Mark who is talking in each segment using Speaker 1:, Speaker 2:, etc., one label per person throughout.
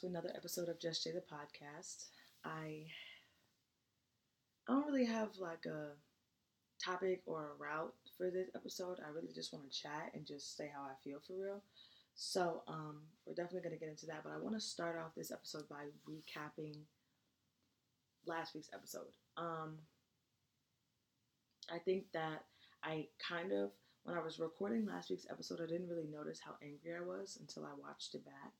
Speaker 1: To another episode of Just Jay the podcast. I I don't really have like a topic or a route for this episode. I really just want to chat and just say how I feel for real. So, um, we're definitely gonna get into that, but I want to start off this episode by recapping last week's episode. Um, I think that I kind of when I was recording last week's episode, I didn't really notice how angry I was until I watched it back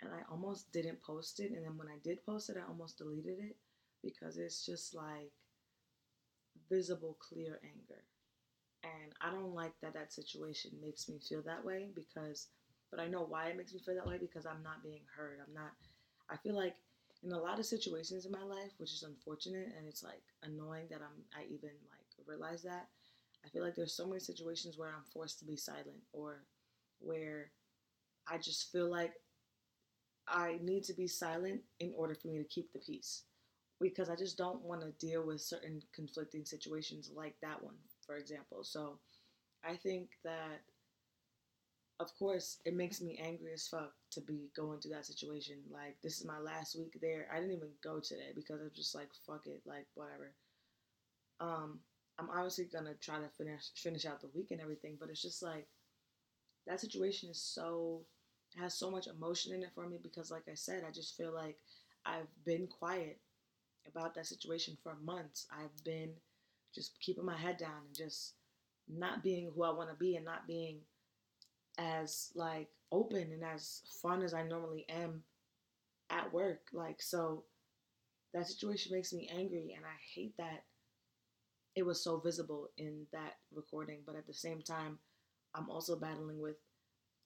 Speaker 1: and I almost didn't post it. And then when I did post it, I almost deleted it because it's just like visible, clear anger. And I don't like that that situation makes me feel that way because, but I know why it makes me feel that way because I'm not being heard. I'm not, I feel like in a lot of situations in my life, which is unfortunate and it's like annoying that I'm, I even like realize that. I feel like there's so many situations where I'm forced to be silent or where I just feel like I need to be silent in order for me to keep the peace because I just don't want to deal with certain conflicting situations like that one, for example. So I think that, of course, it makes me angry as fuck to be going through that situation. Like, this is my last week there. I didn't even go today because I'm just like, fuck it, like, whatever. Um, I'm obviously gonna try to finish finish out the week and everything, but it's just like that situation is so has so much emotion in it for me because, like I said, I just feel like I've been quiet about that situation for months. I've been just keeping my head down and just not being who I want to be and not being as like open and as fun as I normally am at work. Like so that situation makes me angry and I hate that it was so visible in that recording, but at the same time I'm also battling with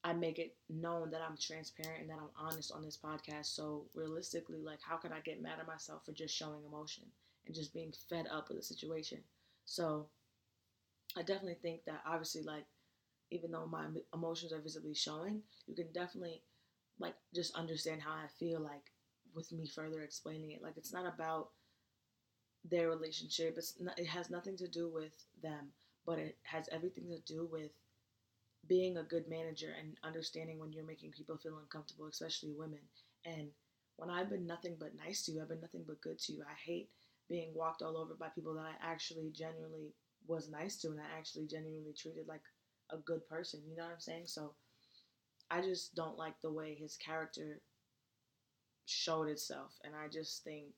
Speaker 1: I make it known that I'm transparent and that I'm honest on this podcast. So realistically, like how can I get mad at myself for just showing emotion and just being fed up with the situation? So I definitely think that obviously like even though my emotions are visibly showing, you can definitely like just understand how I feel like with me further explaining it. Like it's not about their relationship. It's not, it has nothing to do with them, but it has everything to do with being a good manager and understanding when you're making people feel uncomfortable, especially women. And when I've been nothing but nice to you, I've been nothing but good to you. I hate being walked all over by people that I actually genuinely was nice to and I actually genuinely treated like a good person. You know what I'm saying? So I just don't like the way his character showed itself. And I just think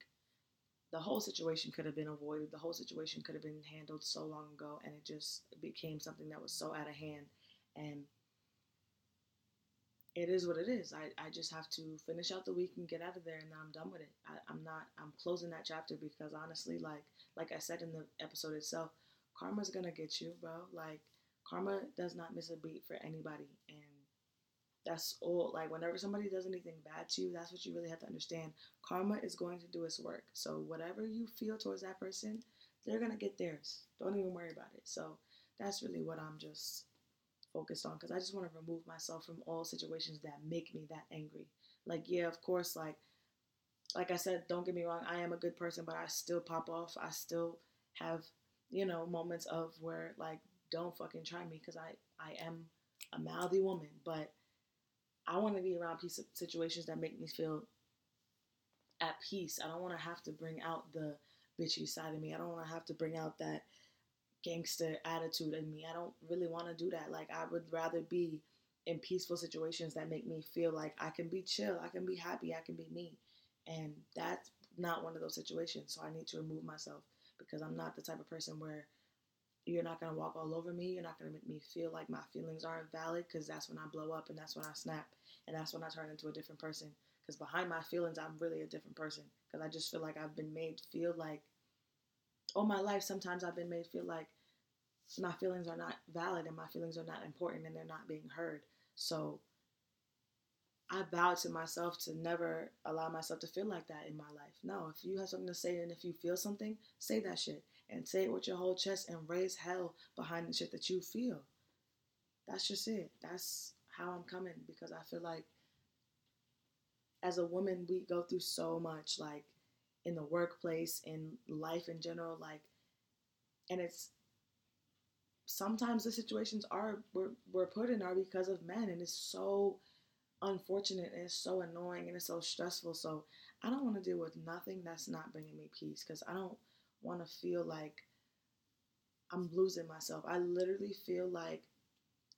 Speaker 1: the whole situation could have been avoided. The whole situation could have been handled so long ago. And it just became something that was so out of hand and it is what it is. I, I just have to finish out the week and get out of there, and I'm done with it. I, I'm not. I'm closing that chapter because honestly, like like I said in the episode itself, karma's gonna get you, bro. Like karma does not miss a beat for anybody, and that's all. Like whenever somebody does anything bad to you, that's what you really have to understand. Karma is going to do its work. So whatever you feel towards that person, they're gonna get theirs. Don't even worry about it. So that's really what I'm just focused on because I just want to remove myself from all situations that make me that angry. Like, yeah, of course, like like I said, don't get me wrong, I am a good person, but I still pop off. I still have, you know, moments of where like don't fucking try me because I I am a mouthy woman, but I want to be around piece of situations that make me feel at peace. I don't want to have to bring out the bitchy side of me. I don't want to have to bring out that gangster attitude in me. I don't really want to do that. Like I would rather be in peaceful situations that make me feel like I can be chill, I can be happy, I can be me. And that's not one of those situations. So I need to remove myself because I'm not the type of person where you're not going to walk all over me. You're not going to make me feel like my feelings aren't valid because that's when I blow up and that's when I snap and that's when I turn into a different person. Because behind my feelings, I'm really a different person because I just feel like I've been made to feel like all my life, sometimes I've been made feel like my feelings are not valid and my feelings are not important and they're not being heard. So I vowed to myself to never allow myself to feel like that in my life. No, if you have something to say and if you feel something, say that shit and say it with your whole chest and raise hell behind the shit that you feel. That's just it. That's how I'm coming because I feel like as a woman, we go through so much, like in the workplace, in life in general, like, and it's sometimes the situations are we're, we're put in are because of men, and it's so unfortunate and it's so annoying and it's so stressful. So I don't want to deal with nothing that's not bringing me peace because I don't want to feel like I'm losing myself. I literally feel like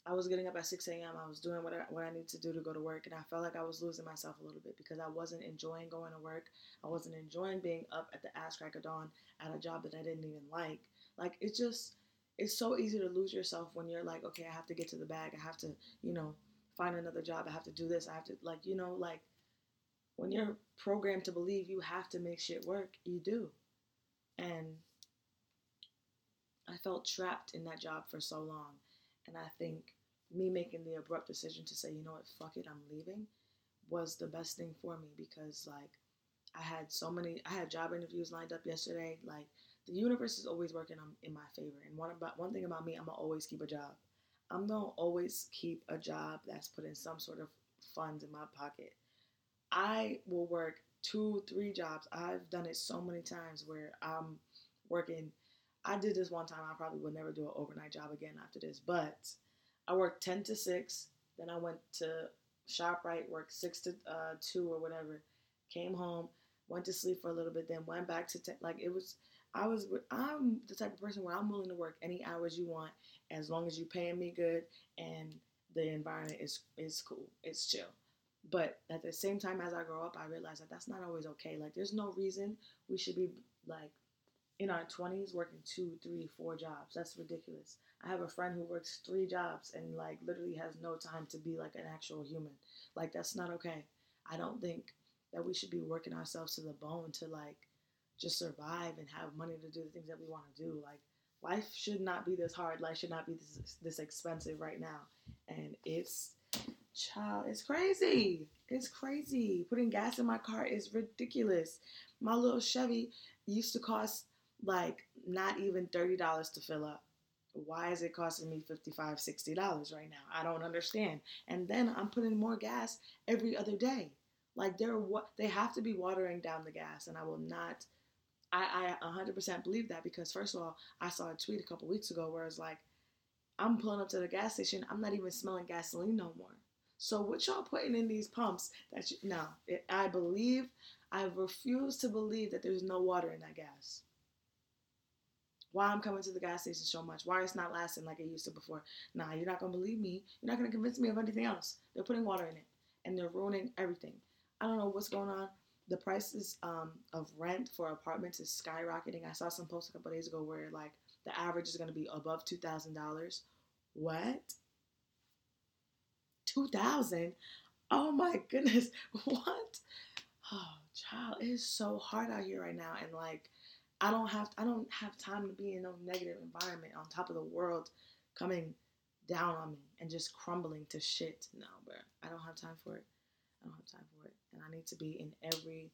Speaker 1: I was getting up at 6 a.m. I was doing what I, what I need to do to go to work, and I felt like I was losing myself a little bit because I wasn't enjoying going to work. I wasn't enjoying being up at the ass crack of dawn at a job that I didn't even like. Like it just, it's so easy to lose yourself when you're like, okay, I have to get to the bag. I have to, you know, find another job. I have to do this. I have to, like, you know, like when you're programmed to believe you have to make shit work, you do. And I felt trapped in that job for so long. And I think me making the abrupt decision to say, you know what, fuck it, I'm leaving, was the best thing for me because like I had so many, I had job interviews lined up yesterday. Like the universe is always working in my favor. And one about one thing about me, I'm gonna always keep a job. I'm gonna always keep a job that's putting some sort of funds in my pocket. I will work two, three jobs. I've done it so many times where I'm working. I did this one time. I probably will never do an overnight job again after this, but I worked 10 to 6. Then I went to ShopRite, worked 6 to uh, 2 or whatever. Came home, went to sleep for a little bit, then went back to, te- like, it was, I was, I'm the type of person where I'm willing to work any hours you want as long as you're paying me good and the environment is, is cool. It's chill. But at the same time, as I grow up, I realize that that's not always okay. Like, there's no reason we should be, like, in our 20s working two, three, four jobs. That's ridiculous. I have a friend who works three jobs and like literally has no time to be like an actual human. Like that's not okay. I don't think that we should be working ourselves to the bone to like just survive and have money to do the things that we want to do. Like life should not be this hard. Life should not be this this expensive right now. And it's child, it's crazy. It's crazy. Putting gas in my car is ridiculous. My little Chevy used to cost like not even $30 to fill up why is it costing me $55 $60 right now i don't understand and then i'm putting more gas every other day like they're what they have to be watering down the gas and i will not I, I 100% believe that because first of all i saw a tweet a couple weeks ago where it's like i'm pulling up to the gas station i'm not even smelling gasoline no more so what y'all putting in these pumps that you no i believe i refuse to believe that there's no water in that gas why I'm coming to the gas station so much, why it's not lasting like it used to before. Nah, you're not gonna believe me. You're not gonna convince me of anything else. They're putting water in it and they're ruining everything. I don't know what's going on. The prices um, of rent for apartments is skyrocketing. I saw some posts a couple days ago where like the average is gonna be above two thousand dollars. What? Two thousand? Oh my goodness! What? Oh, child, it is so hard out here right now, and like I don't have I don't have time to be in no negative environment on top of the world coming down on me and just crumbling to shit. No, bro. I don't have time for it. I don't have time for it. And I need to be in every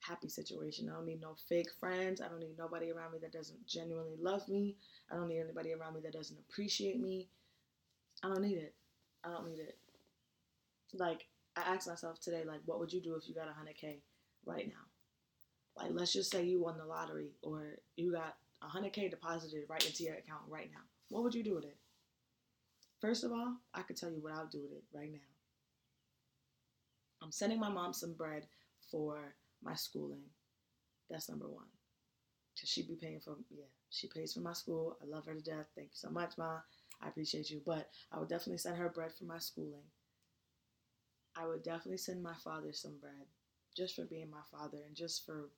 Speaker 1: happy situation. I don't need no fake friends. I don't need nobody around me that doesn't genuinely love me. I don't need anybody around me that doesn't appreciate me. I don't need it. I don't need it. Like I asked myself today, like, what would you do if you got 100k right now? like let's just say you won the lottery or you got 100k deposited right into your account right now what would you do with it first of all i could tell you what i'll do with it right now i'm sending my mom some bread for my schooling. That's number one. Because she be paying for yeah she pays for my school. I love her to death. Thank you so much ma. I appreciate you. But i would definitely send her bread for my schooling. I would definitely send my father some bread just for being my father and just for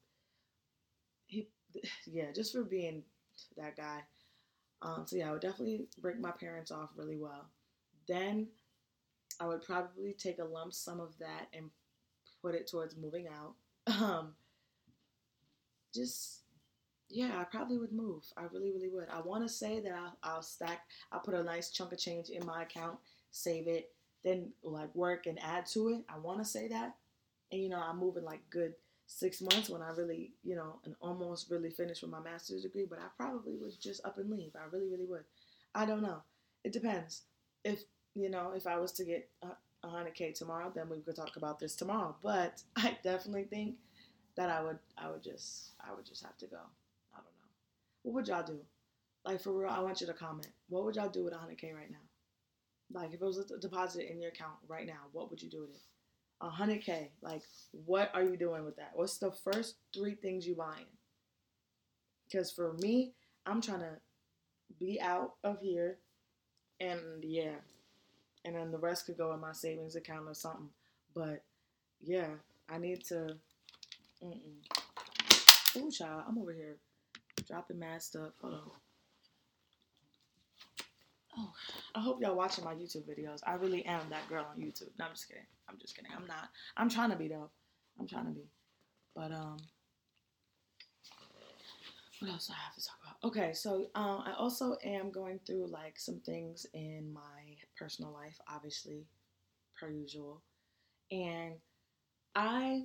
Speaker 1: he yeah, just for being that guy. Um, so yeah, I would definitely break my parents off really well. Then I would probably take a lump sum of that and put it towards moving out. Um, just yeah, I probably would move. I really, really would. I want to say that I'll, I'll stack, I'll put a nice chunk of change in my account, save it, then like work and add to it. I want to say that. And, you know, I'm moving like good six months when I really, you know, and almost really finished with my master's degree, but I probably would just up and leave. I really, really would. I don't know. It depends. If, you know, if I was to get a 100K tomorrow, then we could talk about this tomorrow. But I definitely think that I would, I would just, I would just have to go. I don't know. What would y'all do? Like for real, I want you to comment. What would y'all do with 100k right now? Like if it was a deposit in your account right now, what would you do with it? 100k. Like what are you doing with that? What's the first three things you buying? Because for me, I'm trying to be out of here, and yeah, and then the rest could go in my savings account or something. But yeah, I need to. Ooh, child, I'm over here dropping mad stuff. Hold on. Oh, I hope y'all watching my YouTube videos. I really am that girl on YouTube. No, I'm just kidding. I'm just kidding. I'm not. I'm trying to be though. I'm trying to be. But um, what else do I have to talk about? Okay, so um, I also am going through like some things in my personal life, obviously, per usual, and I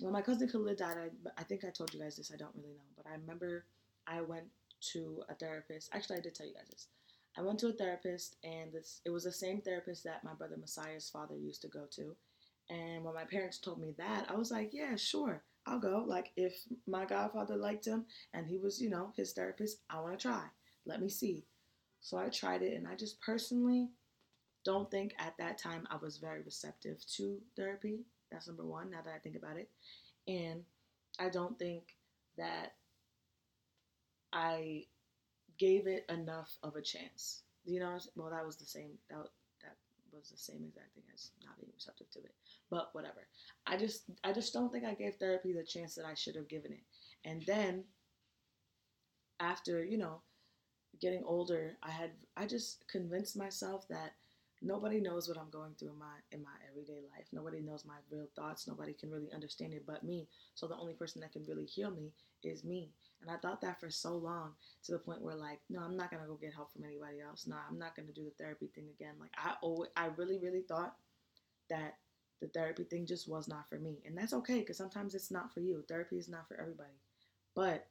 Speaker 1: when my cousin Khalid died, I, I think I told you guys this. I don't really know, but I remember I went to a therapist. Actually, I did tell you guys this. I went to a therapist, and this it was the same therapist that my brother Messiah's father used to go to. And when my parents told me that, I was like, yeah, sure, I'll go. Like, if my godfather liked him and he was, you know, his therapist, I want to try. Let me see. So I tried it, and I just personally don't think at that time I was very receptive to therapy. That's number one, now that I think about it. And I don't think that I gave it enough of a chance. You know, well, that was the same. That was the same exact thing as not being receptive to it. But whatever. I just I just don't think I gave therapy the chance that I should have given it. And then after you know getting older, I had I just convinced myself that nobody knows what I'm going through in my in my everyday life. Nobody knows my real thoughts. Nobody can really understand it but me. So the only person that can really heal me is me. And I thought that for so long to the point where like, no, I'm not gonna go get help from anybody else. No, I'm not gonna do the therapy thing again. Like I always, I really, really thought that the therapy thing just was not for me. And that's okay because sometimes it's not for you. Therapy is not for everybody. But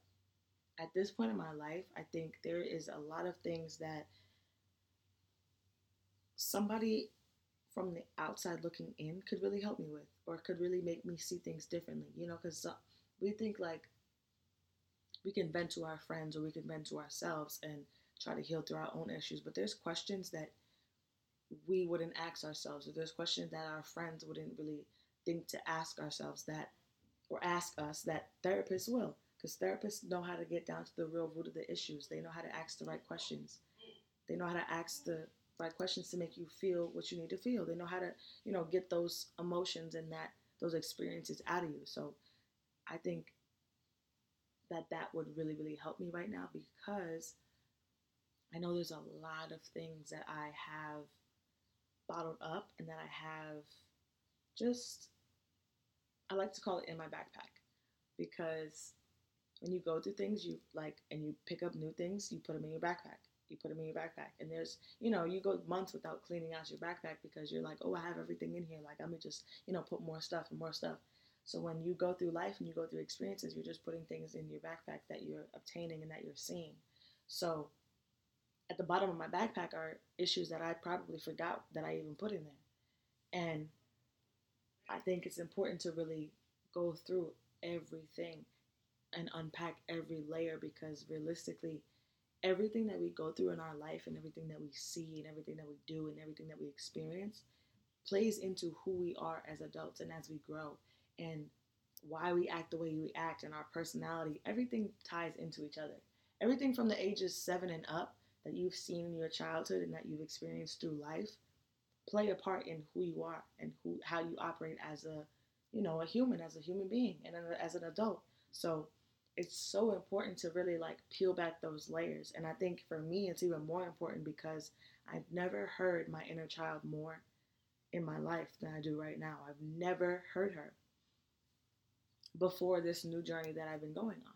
Speaker 1: at this point in my life, I think there is a lot of things that somebody from the outside looking in could really help me with or could really make me see things differently you know because we think like we can vent to our friends or we can vent to ourselves and try to heal through our own issues but there's questions that we wouldn't ask ourselves or there's questions that our friends wouldn't really think to ask ourselves that or ask us that therapists will because therapists know how to get down to the real root of the issues they know how to ask the right questions they know how to ask the right questions to make you feel what you need to feel. They know how to, you know, get those emotions and that those experiences out of you. So I think that that would really really help me right now because I know there's a lot of things that I have bottled up and that I have just I like to call it in my backpack because when you go through things you like and you pick up new things, you put them in your backpack you put them in your backpack. And there's, you know, you go months without cleaning out your backpack because you're like, oh, I have everything in here. Like, me just, you know, put more stuff and more stuff. So when you go through life and you go through experiences, you're just putting things in your backpack that you're obtaining and that you're seeing. So at the bottom of my backpack are issues that I probably forgot that I even put in there. And I think it's important to really go through everything and unpack every layer because realistically, everything that we go through in our life and everything that we see and everything that we do and everything that we experience plays into who we are as adults and as we grow and why we act the way we act and our personality everything ties into each other everything from the ages 7 and up that you've seen in your childhood and that you've experienced through life play a part in who you are and who how you operate as a you know a human as a human being and as an adult so it's so important to really like peel back those layers. And I think for me, it's even more important because I've never heard my inner child more in my life than I do right now. I've never heard her before this new journey that I've been going on.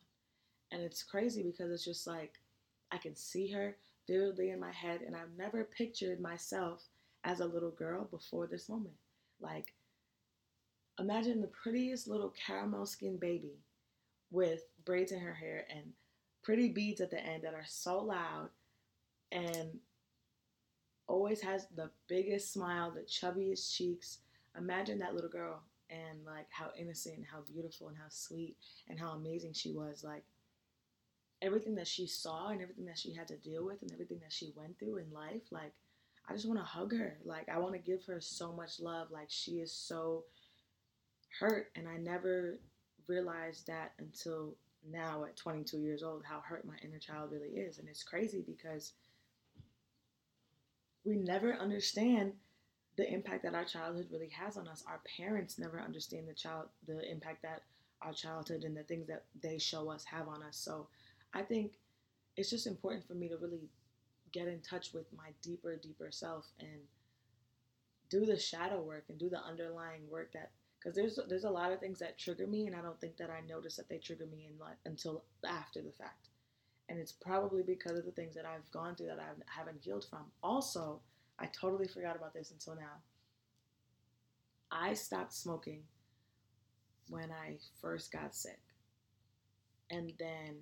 Speaker 1: And it's crazy because it's just like I can see her vividly in my head, and I've never pictured myself as a little girl before this moment. Like, imagine the prettiest little caramel skinned baby with braids in her hair and pretty beads at the end that are so loud and always has the biggest smile, the chubbiest cheeks. Imagine that little girl and like how innocent, and how beautiful, and how sweet and how amazing she was. Like everything that she saw and everything that she had to deal with and everything that she went through in life. Like I just want to hug her. Like I want to give her so much love. Like she is so hurt, and I never realized that until now at 22 years old how hurt my inner child really is. And it's crazy because we never understand the impact that our childhood really has on us. Our parents never understand the child the impact that our childhood and the things that they show us have on us. So I think it's just important for me to really get in touch with my deeper, deeper self and do the shadow work and do the underlying work that because there's there's a lot of things that trigger me and I don't think that I notice that they trigger me in until after the fact. And it's probably because of the things that I've gone through that I haven't healed from. Also, I totally forgot about this until now. I stopped smoking when I first got sick. And then,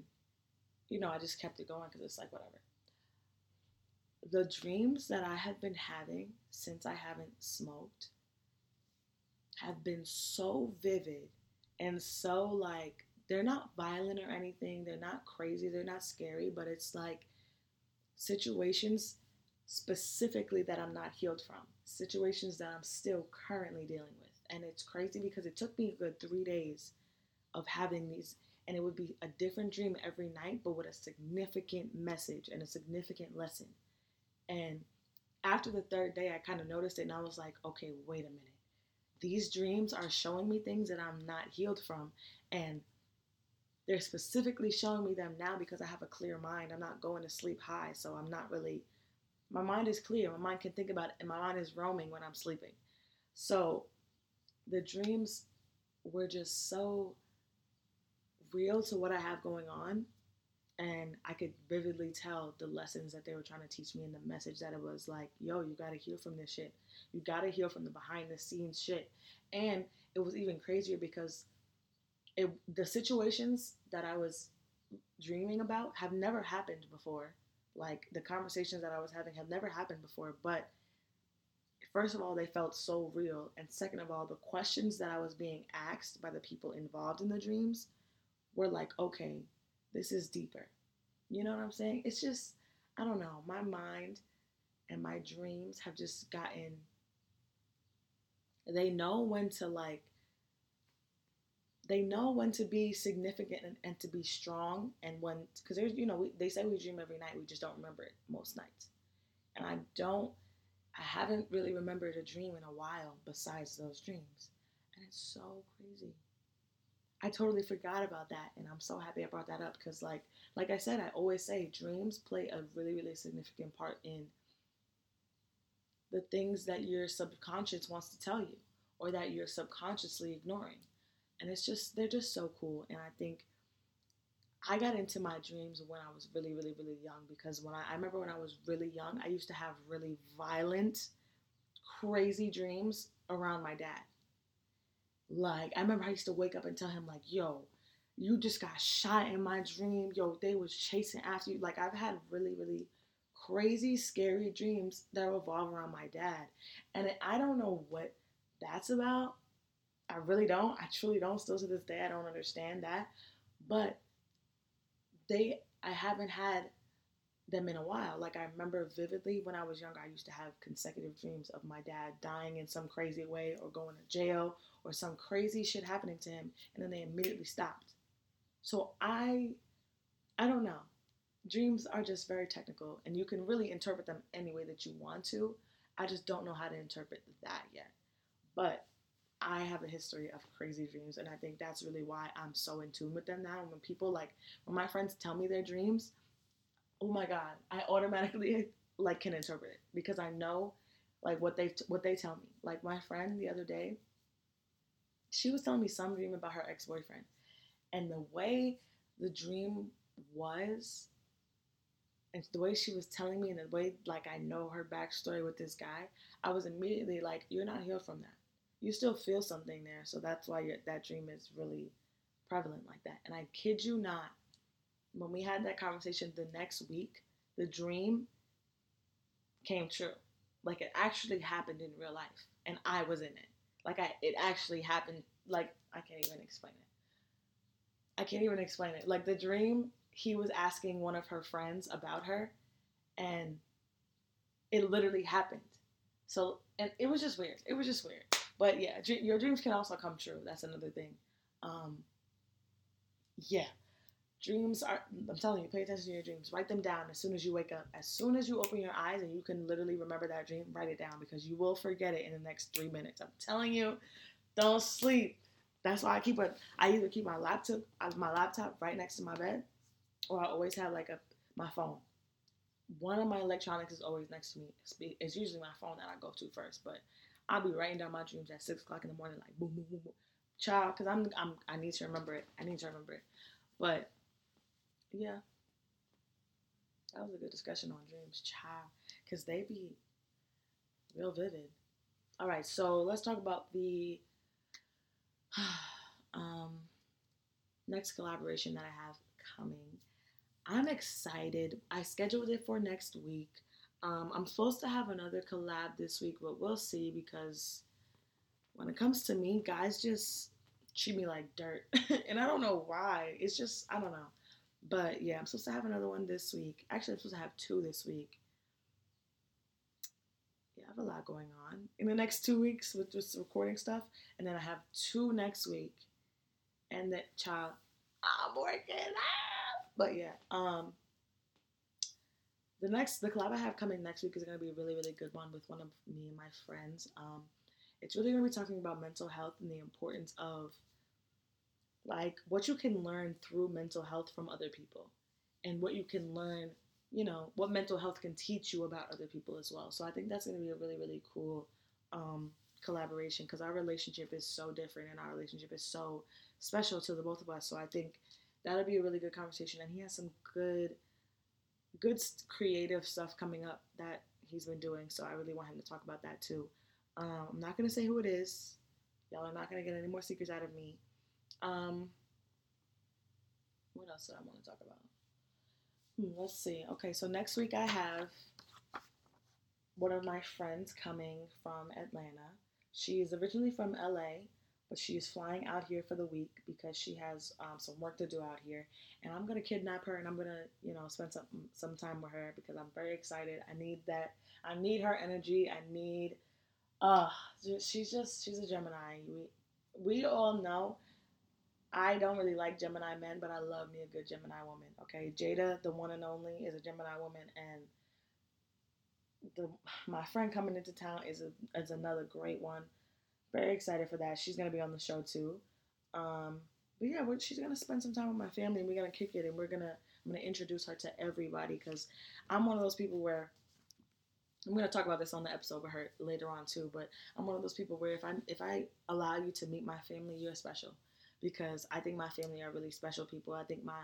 Speaker 1: you know, I just kept it going because it's like, whatever. The dreams that I have been having since I haven't smoked have been so vivid and so like they're not violent or anything. They're not crazy. They're not scary, but it's like situations specifically that I'm not healed from, situations that I'm still currently dealing with. And it's crazy because it took me a good three days of having these, and it would be a different dream every night, but with a significant message and a significant lesson. And after the third day, I kind of noticed it and I was like, okay, wait a minute. These dreams are showing me things that I'm not healed from. And they're specifically showing me them now because I have a clear mind. I'm not going to sleep high, so I'm not really. My mind is clear. My mind can think about it, and my mind is roaming when I'm sleeping. So the dreams were just so real to what I have going on. And I could vividly tell the lessons that they were trying to teach me and the message that it was like, yo, you got to heal from this shit. You got to heal from the behind the scenes shit. And it was even crazier because it, the situations that I was dreaming about have never happened before. Like the conversations that I was having have never happened before. But first of all, they felt so real. And second of all, the questions that I was being asked by the people involved in the dreams were like, okay, this is deeper. You know what I'm saying? It's just, I don't know. My mind and my dreams have just gotten, they know when to like they know when to be significant and, and to be strong and when because there's you know we, they say we dream every night we just don't remember it most nights. And i don't i haven't really remembered a dream in a while besides those dreams. And it's so crazy. I totally forgot about that and i'm so happy i brought that up because like like i said i always say dreams play a really really significant part in the things that your subconscious wants to tell you or that you're subconsciously ignoring and it's just they're just so cool. And i think i got into my dreams when i was really really really young because when i, I remember when i was really young i used to have really violent crazy dreams around my dad. Like i remember i used to wake up and tell him like yo you just got shot in my dream. Yo they was chasing after you. Like i've had really really crazy scary dreams that revolve around my dad. And i don't know what that's about I really don't. I truly don't. Still to this day, I don't understand that. But they, I haven't had them in a while. Like I remember vividly when I was younger, I used to have consecutive dreams of my dad dying in some crazy way or going to jail or some crazy shit happening to him, and then they immediately stopped. So I, I don't know. Dreams are just very technical, and you can really interpret them any way that you want to. I just don't know how to interpret that yet. But I have a history of crazy dreams, and I think that's really why I'm so in tune with them now. When people like, when my friends tell me their dreams, oh my god, I automatically like can interpret it because I know like what they what they tell me. Like my friend the other day, she was telling me some dream about her ex boyfriend, and the way the dream was and the way she was telling me and the way like I know her backstory with this guy, I was immediately like, You're not healed from that. You still feel something there. So that's why that dream is really prevalent like that. And I kid you not, when we had that conversation the next week, the dream came true. Like it actually happened in real life. And I was in it. Like I it actually happened like I can't even explain it. I can't even explain it. Like the dream he was asking one of her friends about her and it literally happened so and it was just weird it was just weird but yeah your dreams can also come true. That's another thing. Um yeah. Dreams are i'm telling you pay attention to your dreams. Write them down as soon as you wake up. As soon as you open your eyes and you can literally remember that dream write it down because you will forget it in the next three minutes. I'm telling you don't sleep. That's why i keep it i either keep my laptop my laptop right next to my bed or I always have like a my phone. One of my electronics is always next to me. It's usually my phone that I go to first, but I'll be writing down my dreams at six o'clock in the morning, like boom, boom, boom, boom, child, because I'm, I'm I need to remember it. I need to remember it. But yeah, that was a good discussion on dreams, child, because they be real vivid. All right, so let's talk about the um, next collaboration that I have coming. I'm excited. I scheduled it for next week. Um, I'm supposed to have another collab this week, but we'll see because when it comes to me, guys just treat me like dirt. and I don't know why. It's just, I don't know. But yeah, I'm supposed to have another one this week. Actually, I'm supposed to have two this week. Yeah, I have a lot going on in the next two weeks with just recording stuff. And then I have two next week. And that child, I'm working out. But yeah, um, the next the collab I have coming next week is gonna be a really really good one with one of me and my friends. Um, it's really gonna be talking about mental health and the importance of like what you can learn through mental health from other people, and what you can learn, you know, what mental health can teach you about other people as well. So I think that's gonna be a really really cool um, collaboration because our relationship is so different and our relationship is so special to the both of us. So I think that'll be a really good conversation. And he has some good, good creative stuff coming up that he's been doing. So I really want him to talk about that too. Um, I'm not gonna say who it is. Y'all are not gonna get any more secrets out of me. Um, what else do I want to talk about? Hmm, let's see. Okay, so next week I have one of my friends coming from Atlanta. She is originally from LA, but she's flying out here for the week because she has um, some work to do out here. And i'm gonna kidnap her and i'm gonna you know spend some some time with her because i'm very excited. I need that i need her energy. I need uh she's just she's a gemini. We we all know i don't really like gemini men but i love me a good gemini woman okay? Jada the one and only is a gemini woman and the my friend coming into town is a, is another great one very excited for that. She's gonna be on the show too. Um, but yeah, she's gonna spend some time with my family, and we're gonna kick it, and we're gonna I'm gonna introduce her to everybody because I'm one of those people where I'm gonna talk about this on the episode with her later on too. But I'm one of those people where if I if I allow you to meet my family, you're special because I think my family are really special people. I think my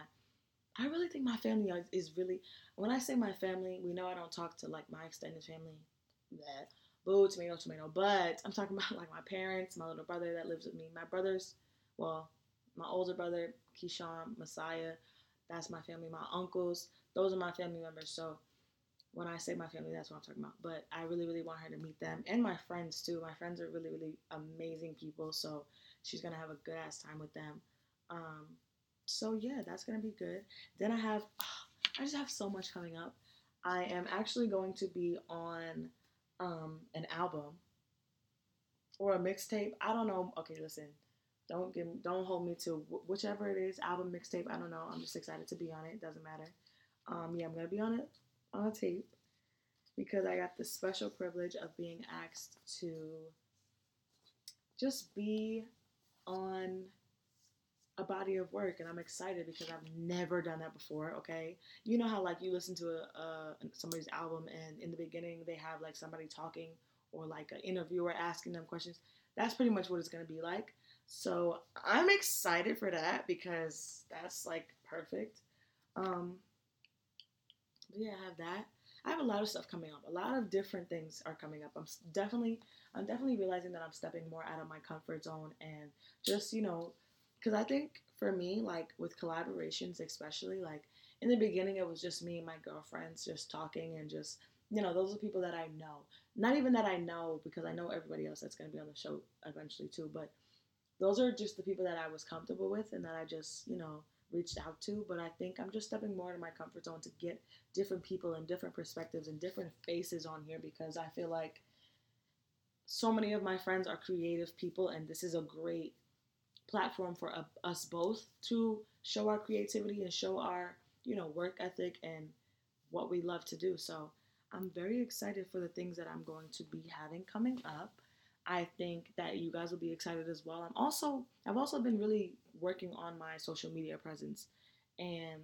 Speaker 1: I really think my family is really when I say my family, we know I don't talk to like my extended family. That boo, tomato, tomato. But I'm talking about like my parents, my little brother that lives with me, my brothers, well, my older brother, Keyshawn, Messiah, that's my family, my uncles, those are my family members. So when I say my family, that's what I'm talking about. But I really, really want her to meet them and my friends too. My friends are really, really amazing people. So she's gonna have a good ass time with them. Um, so yeah, that's gonna be good. Then I have, oh, I just have so much coming up. I am actually going to be on um, an album or a mixtape. I don't know. Okay, listen. Don't give don't hold me to whichever it is, album, mixtape. I don't know. I'm just excited to be on it. Doesn't matter. Um, yeah, I'm gonna be on it on a tape because I got the special privilege of being asked to just be on a body of work and I'm excited because I've never done that before, okay? You know how like you listen to a, a somebody's album and in the beginning they have like somebody talking or like an interviewer asking them questions. That's pretty much what it's going to be like. So, I'm excited for that because that's like perfect. Um, yeah, I have that. I have a lot of stuff coming up. A lot of different things are coming up. I'm definitely, I'm definitely realizing that I'm stepping more out of my comfort zone and just, you know, because I think for me, like with collaborations, especially, like in the beginning, it was just me and my girlfriends just talking and just, you know, those are people that I know. Not even that I know because I know everybody else that's going to be on the show eventually too, but those are just the people that I was comfortable with and that I just, you know, reached out to, but I think I'm just stepping more into my comfort zone to get different people and different perspectives and different faces on here because I feel like so many of my friends are creative people, and this is a great platform for us both to show our creativity and show our, you know, work ethic and what we love to do. So I'm very excited for the things that I'm going to be having coming up. I think that you guys will be excited as well. I'm also I've also been really working on my social media presence and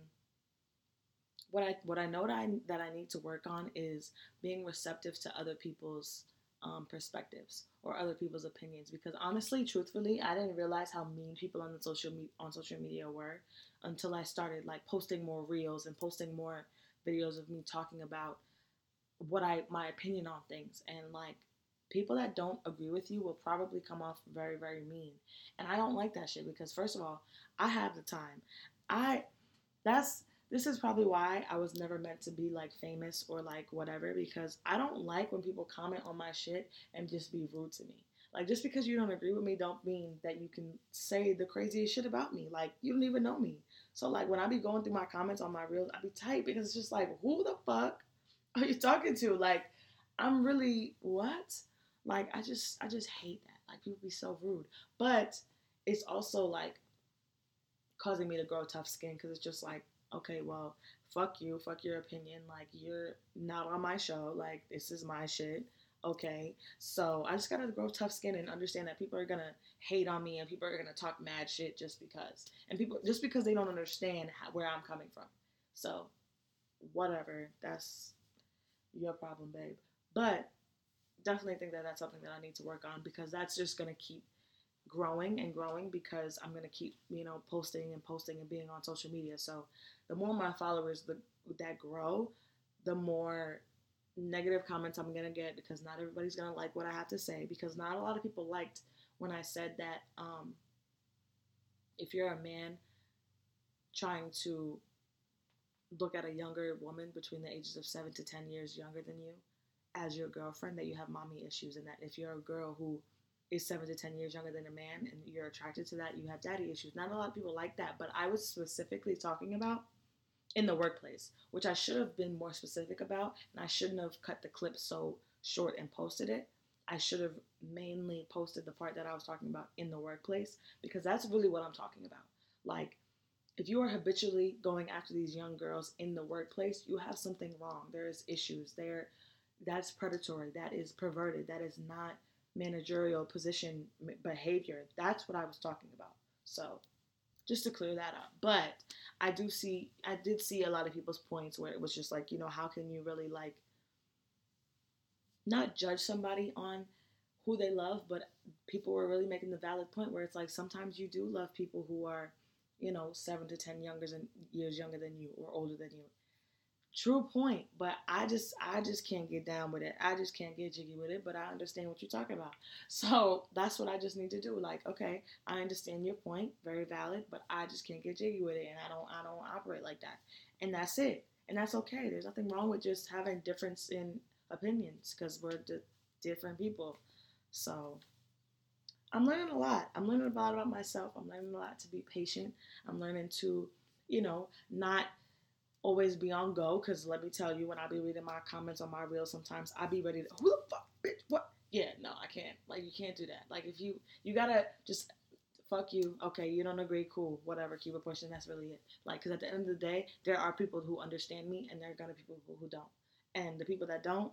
Speaker 1: what I what I know that I that I need to work on is being receptive to other people's um, perspectives or other people's opinions. Because honestly, truthfully, I didn't realize how mean people on the social me- on social media were until I started like posting more reels and posting more videos of me talking about what I my opinion on things. And like people that don't agree with you will probably come off very very mean. And i don't like that shit because first of all i have the time. I that's this is probably why i was never meant to be like famous or like whatever because i don't like when people comment on my shit and just be rude to me. Like just because you don't agree with me don't mean that you can say the craziest shit about me. Like you don't even know me. So like when i be going through my comments on my reels i be tight because it's just like who the fuck are you talking to? Like i'm really what? Like I just I just hate that. Like people be so rude. But it's also like causing me to grow tough skin because it's just like, okay, well, fuck you, fuck your opinion. Like you're not on my show. Like this is my shit. Okay. So I just gotta grow tough skin and understand that people are gonna hate on me and people are gonna talk mad shit just because. And people just because they don't understand how, where I'm coming from. So whatever. That's your problem, babe. But definitely think that that's something that I need to work on because that's just going to keep growing and growing because I'm to keep, you know, posting and posting and being on social media. So the more my followers that grow, the more negative comments I'm to get because not everybody's to like what I have to say because not a lot of people liked when I said that um, if you're a man trying to look at a younger woman between the ages of 7 to 10 years younger than you as your girlfriend that you have mommy issues and that if you're a girl who is seven to ten years younger than a man and you're attracted to that, you have daddy issues. Not a lot of people like that, but I was specifically talking about in the workplace, which I should have been more specific about, and I shouldn't have cut the clip so short and posted it. I should have mainly posted the part that I was talking about in the workplace because that's really what I'm talking about. Like, if you are habitually going after these young girls in the workplace, you have something wrong. There is issues. There that's predatory. That is perverted. That is not managerial position behavior. That's what I was talking about. So, just to clear that up. But I do see, I did see a lot of people's points where it was just like, you know, how can you really like not judge somebody on who they love, but people were really making the valid point where it's like sometimes you do love people who are, you know, seven to ten younger than years younger than you or older than you. True point, but I just I just can't get down with it. I just can't get jiggy with it, but I understand what you're talking about. So that's what I just need to do. Like, okay, I understand your point, very valid, but I just can't get jiggy with it and I don't I don't operate like that. And that's it. And that's okay. There's nothing wrong with just having difference in opinions because we're different people. So I'm learning a lot. I'm learning a lot about myself. I'm learning a lot to be patient. I'm learning to, you know, not always be on go because let me tell you, when I be reading my comments on my reels, sometimes I be ready to who the fuck, bitch, what? Yeah, no, I can't. Like you can't do that. Like if you you gotta just fuck you. Okay, you don't agree, cool, whatever. Keep it pushing. That's really it. Like because at the end of the day, there are people who understand me, and there are gonna be people who don't. And the people that don't,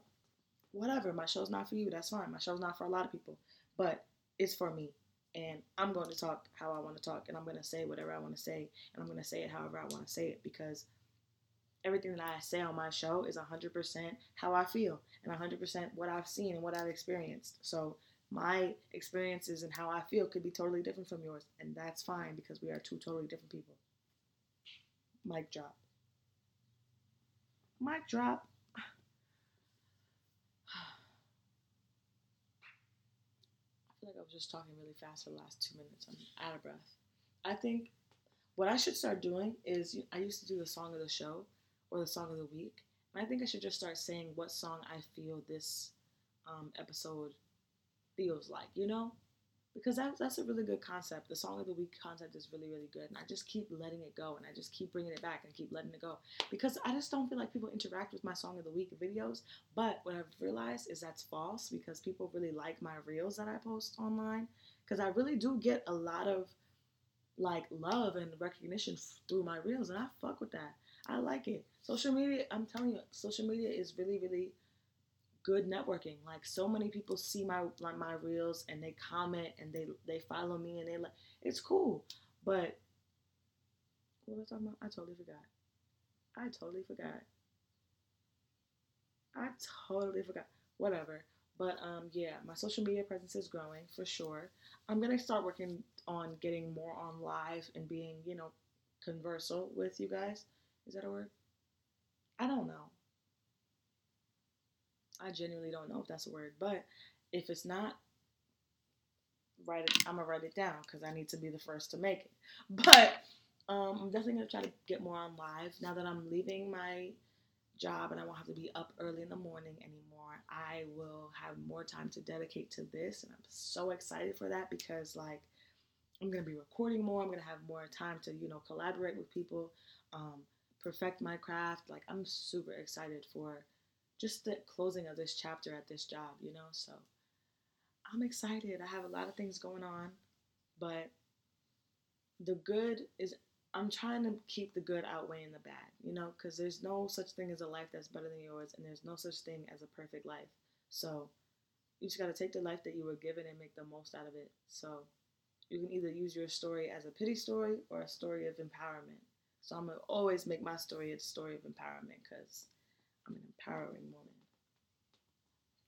Speaker 1: whatever. My show's not for you. That's fine. My show's not for a lot of people, but it's for me. And I'm going to talk how I want to talk, and I'm going to say whatever I want to say, and I'm going to say it however I want to say it because everything that I say on my show is 100% how I feel and 100% what I've seen and what I've experienced. So my experiences and how I feel could be totally different from yours, and that's fine because we are two totally different people. Mic drop. mic drop. I feel like I was just talking really fast for the last two minutes. I'm out of breath. I think what I should start doing is I used to do the song of the show or the song of the week. And I think I should just start saying what song I feel this um, episode feels like, you know? Because that, that's a really good concept. The song of the week concept is really, really good. And I just keep letting it go and I just keep bringing it back and keep letting it go. Because I just don't feel like people interact with my song of the week videos. But what I've realized is that's false because people really like my reels that I post online. Because I really do get a lot of like love and recognition through my reels and I fuck with that. I like it. Social media, I'm telling you, social media is really, really good networking. Like so many people see my like my reels and they comment and they they follow me and they like it's cool. But what was I talking about? I totally forgot. I totally forgot. I totally forgot. Whatever. But um yeah, my social media presence is growing for sure. I'm gonna start working on getting more on live and being, you know, conversal with you guys. Is that a word? I don't know. I genuinely don't know if that's a word, but if it's not, write it. I'm gonna write it down because I need to be the first to make it. But um, I'm definitely gonna try to get more on live now that I'm leaving my job and I won't have to be up early in the morning anymore. I will have more time to dedicate to this, and I'm so excited for that because like I'm gonna be recording more. I'm gonna have more time to you know collaborate with people, um, perfect my craft. Like I'm super excited for just the closing of this chapter at this job, you know? So I'm excited. I have a lot of things going on, but the good is I'm trying to keep the good outweighing the bad, you know, because there's no such thing as a life that's better than yours, and there's no such thing as a perfect life. So you just got to take the life that you were given and make the most out of it. So you can either use your story as a pity story or a story of empowerment. So I'm going to always make my story a story of empowerment because I'm an empowering woman.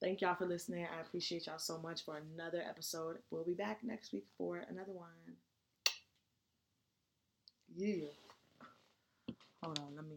Speaker 1: Thank y'all for listening. I appreciate y'all so much for another episode. We'll be back next week for another one. Yeah. Hold on, let me